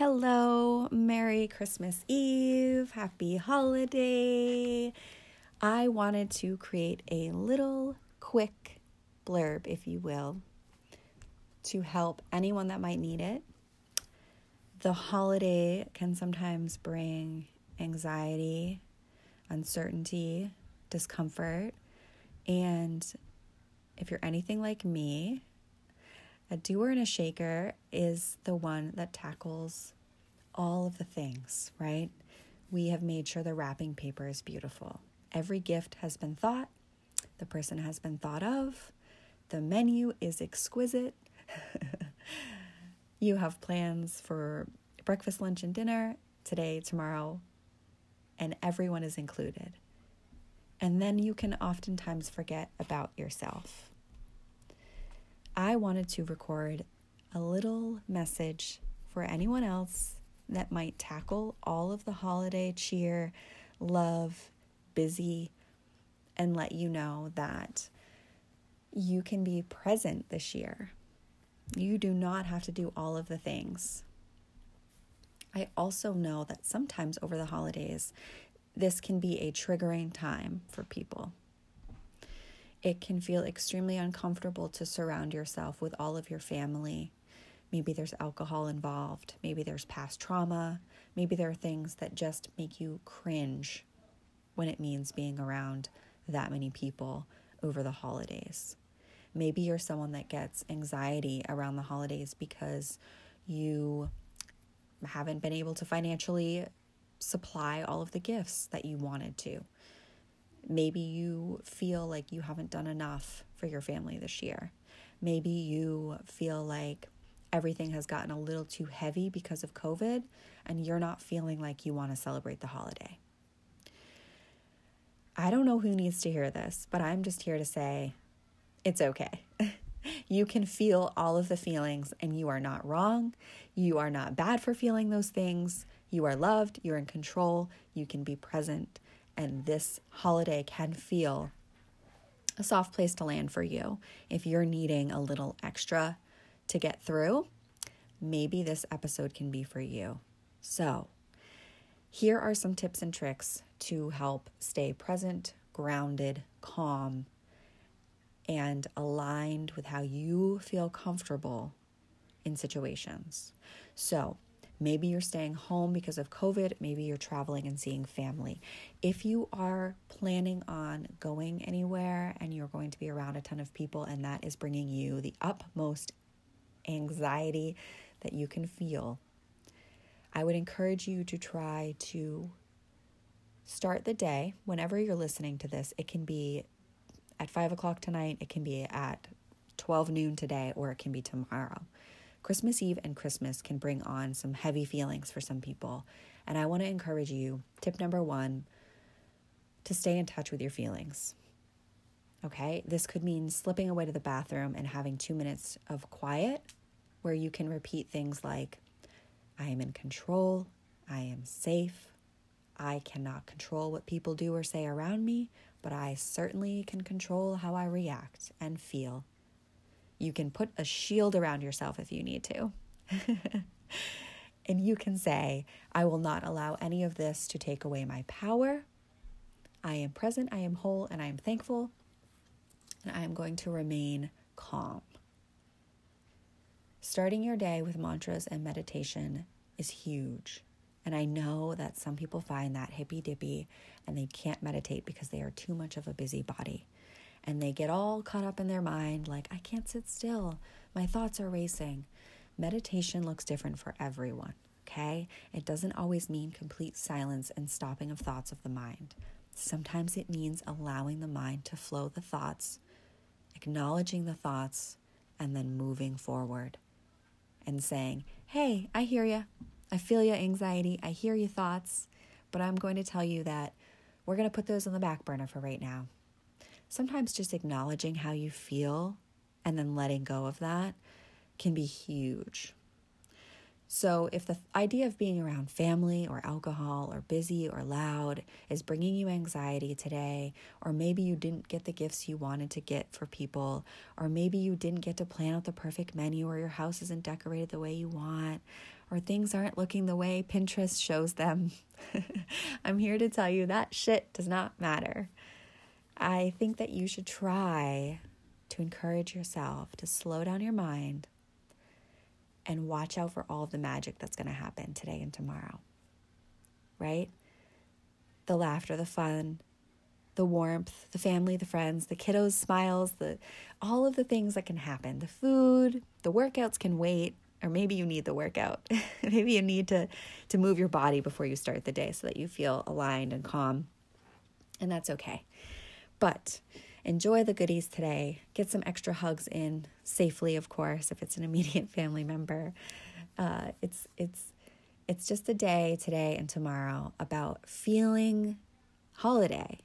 Hello, Merry Christmas Eve, Happy Holiday. I wanted to create a little quick blurb, if you will, to help anyone that might need it. The holiday can sometimes bring anxiety, uncertainty, discomfort, and if you're anything like me, a doer and a shaker is the one that tackles all of the things, right? We have made sure the wrapping paper is beautiful. Every gift has been thought, the person has been thought of, the menu is exquisite. you have plans for breakfast, lunch, and dinner today, tomorrow, and everyone is included. And then you can oftentimes forget about yourself. I wanted to record a little message for anyone else that might tackle all of the holiday cheer, love, busy, and let you know that you can be present this year. You do not have to do all of the things. I also know that sometimes over the holidays, this can be a triggering time for people it can feel extremely uncomfortable to surround yourself with all of your family. Maybe there's alcohol involved, maybe there's past trauma, maybe there are things that just make you cringe when it means being around that many people over the holidays. Maybe you're someone that gets anxiety around the holidays because you haven't been able to financially supply all of the gifts that you wanted to. Maybe you feel like you haven't done enough for your family this year. Maybe you feel like everything has gotten a little too heavy because of COVID and you're not feeling like you want to celebrate the holiday. I don't know who needs to hear this, but I'm just here to say it's okay. you can feel all of the feelings and you are not wrong. You are not bad for feeling those things. You are loved, you're in control, you can be present, and this holiday can feel a soft place to land for you. If you're needing a little extra to get through, maybe this episode can be for you. So, here are some tips and tricks to help stay present, grounded, calm, and aligned with how you feel comfortable in situations. So, Maybe you're staying home because of COVID. Maybe you're traveling and seeing family. If you are planning on going anywhere and you're going to be around a ton of people and that is bringing you the utmost anxiety that you can feel, I would encourage you to try to start the day whenever you're listening to this. It can be at five o'clock tonight, it can be at 12 noon today, or it can be tomorrow. Christmas Eve and Christmas can bring on some heavy feelings for some people. And I want to encourage you tip number one to stay in touch with your feelings. Okay, this could mean slipping away to the bathroom and having two minutes of quiet where you can repeat things like, I am in control, I am safe, I cannot control what people do or say around me, but I certainly can control how I react and feel. You can put a shield around yourself if you need to. and you can say, I will not allow any of this to take away my power. I am present, I am whole, and I am thankful, and I am going to remain calm. Starting your day with mantras and meditation is huge. And I know that some people find that hippy dippy and they can't meditate because they are too much of a busybody and they get all caught up in their mind like, I can't sit still. My thoughts are racing. Meditation looks different for everyone, okay? It doesn't always mean complete silence and stopping of thoughts of the mind. Sometimes it means allowing the mind to flow the thoughts, acknowledging the thoughts, and then moving forward and saying, Hey, I hear you. I feel your anxiety. I hear your thoughts, but I'm going to tell you that we're going to put those on the back burner for right now sometimes just acknowledging how you feel and then letting go of that can be huge. So, if the idea of being around family or alcohol or busy or loud is bringing you anxiety today, or maybe you didn't get the gifts you wanted to get for people, or maybe you didn't get to plan out the perfect menu, or your house isn't decorated the way you want, or things aren't looking the way Pinterest shows them, I'm here to tell you that shit does not matter. I think that you should try to encourage yourself to slow down your mind and watch out for all the magic that's going to happen today and tomorrow. Right? The laughter, the fun, the warmth, the family, the friends, the kiddos' smiles, the all of the things that can happen. The food, the workouts can wait, or maybe you need the workout. maybe you need to to move your body before you start the day so that you feel aligned and calm. And that's okay. But enjoy the goodies today. Get some extra hugs in safely, of course, if it's an immediate family member. Uh, it's it's it's just a day today and tomorrow about feeling holiday,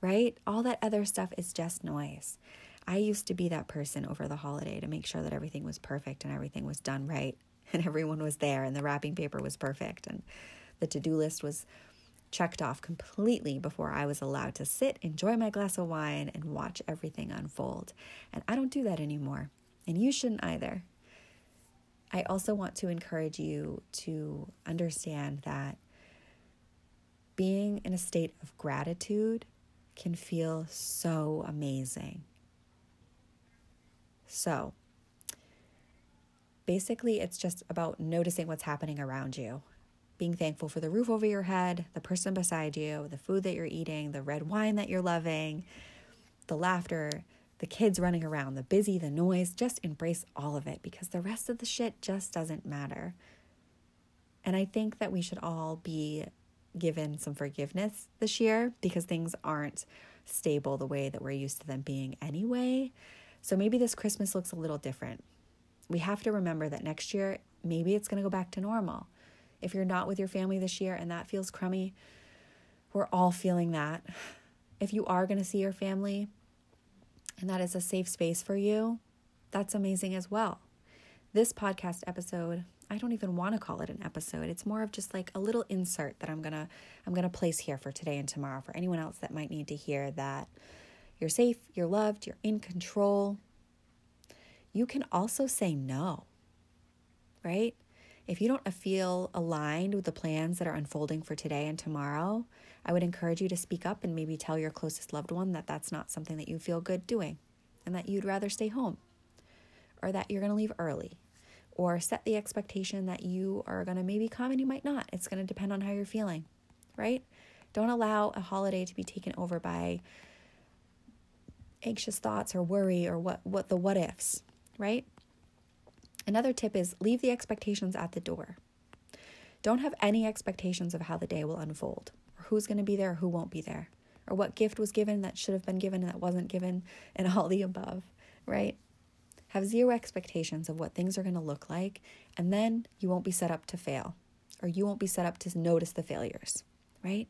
right? All that other stuff is just noise. I used to be that person over the holiday to make sure that everything was perfect and everything was done right and everyone was there and the wrapping paper was perfect and the to do list was checked off completely before I was allowed to sit, enjoy my glass of wine, and watch everything unfold. And I don't do that anymore. And you shouldn't either. I also want to encourage you to understand that being in a state of gratitude can feel so amazing. So, basically, it's just about noticing what's happening around you being thankful for the roof over your head, the person beside you, the food that you're eating, the red wine that you're loving, the laughter, the kids running around, the busy, the noise. Just embrace all of it because the rest of the shit just doesn't matter. And I think that we should all be given some forgiveness this year because things aren't stable the way that we're used to them being anyway. So maybe this Christmas looks a little different. We have to remember that next year, maybe it's going to go back to normal. If you're not with your family this year and that feels crummy, we're all feeling that. If you are going to see your family and that is a safe space for you, that's amazing as well. This podcast episode, I don't even want to call it an episode. It's more of just like a little insert that I'm going to I'm going to place here for today and tomorrow for anyone else that might need to hear that you're safe, you're loved, you're in control. You can also say no. Right? If you don't feel aligned with the plans that are unfolding for today and tomorrow, I would encourage you to speak up and maybe tell your closest loved one that that's not something that you feel good doing and that you'd rather stay home or that you're going to leave early or set the expectation that you are going to maybe come and you might not. It's going to depend on how you're feeling, right? Don't allow a holiday to be taken over by anxious thoughts or worry or what what the what ifs, right? Another tip is leave the expectations at the door. Don't have any expectations of how the day will unfold, or who's going to be there or who won't be there, or what gift was given that should have been given and that wasn't given, and all the above, right? Have zero expectations of what things are going to look like, and then you won't be set up to fail, or you won't be set up to notice the failures, right?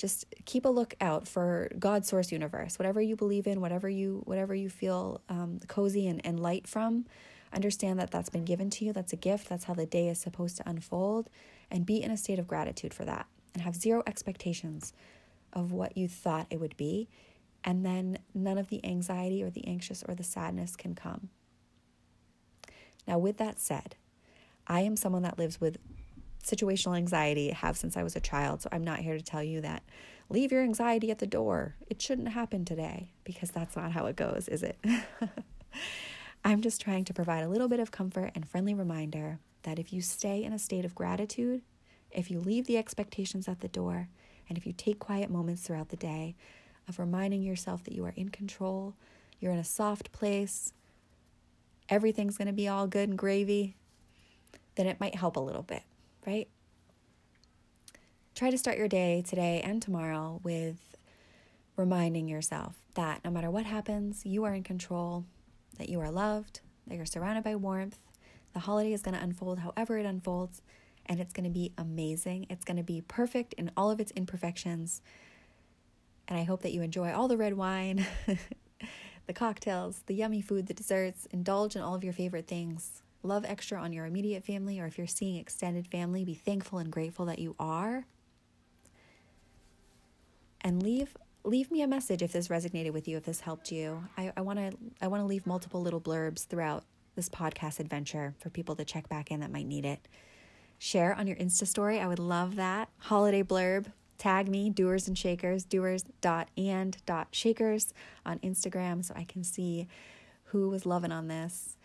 Just keep a lookout for God's source universe, whatever you believe in, whatever you whatever you feel um, cozy and, and light from. Understand that that's been given to you. That's a gift. That's how the day is supposed to unfold, and be in a state of gratitude for that, and have zero expectations of what you thought it would be, and then none of the anxiety or the anxious or the sadness can come. Now, with that said, I am someone that lives with situational anxiety, have since I was a child. So I'm not here to tell you that leave your anxiety at the door. It shouldn't happen today because that's not how it goes, is it? I'm just trying to provide a little bit of comfort and friendly reminder that if you stay in a state of gratitude, if you leave the expectations at the door, and if you take quiet moments throughout the day of reminding yourself that you are in control, you're in a soft place, everything's going to be all good and gravy, then it might help a little bit right? Try to start your day today and tomorrow with reminding yourself that no matter what happens, you are in control, that you are loved, that you're surrounded by warmth. The holiday is going to unfold however it unfolds, and it's going to be amazing. It's going to be perfect in all of its imperfections. And I hope that you enjoy all the red wine, the cocktails, the yummy food, the desserts, indulge in all of your favorite things love extra on your immediate family, or if you're seeing extended family, be thankful and grateful that you are. And leave leave me a message if this resonated with you, if this helped you. I want to I want to leave multiple little blurbs throughout this podcast adventure for people to check back in that might need it. Share on your Insta story. I would love that. Holiday blurb. Tag me, doers and shakers, doers dot and dot shakers on Instagram so I can see who was loving on this.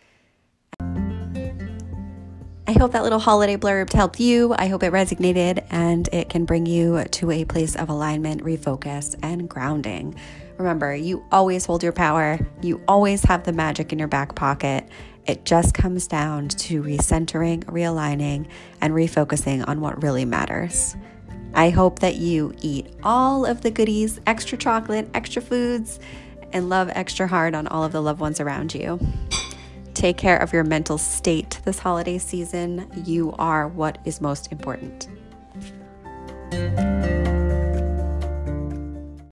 I hope that little holiday blurb helped you. I hope it resonated and it can bring you to a place of alignment, refocus, and grounding. Remember, you always hold your power, you always have the magic in your back pocket. It just comes down to recentering, realigning, and refocusing on what really matters. I hope that you eat all of the goodies, extra chocolate, extra foods, and love extra hard on all of the loved ones around you. Take care of your mental state this holiday season. You are what is most important.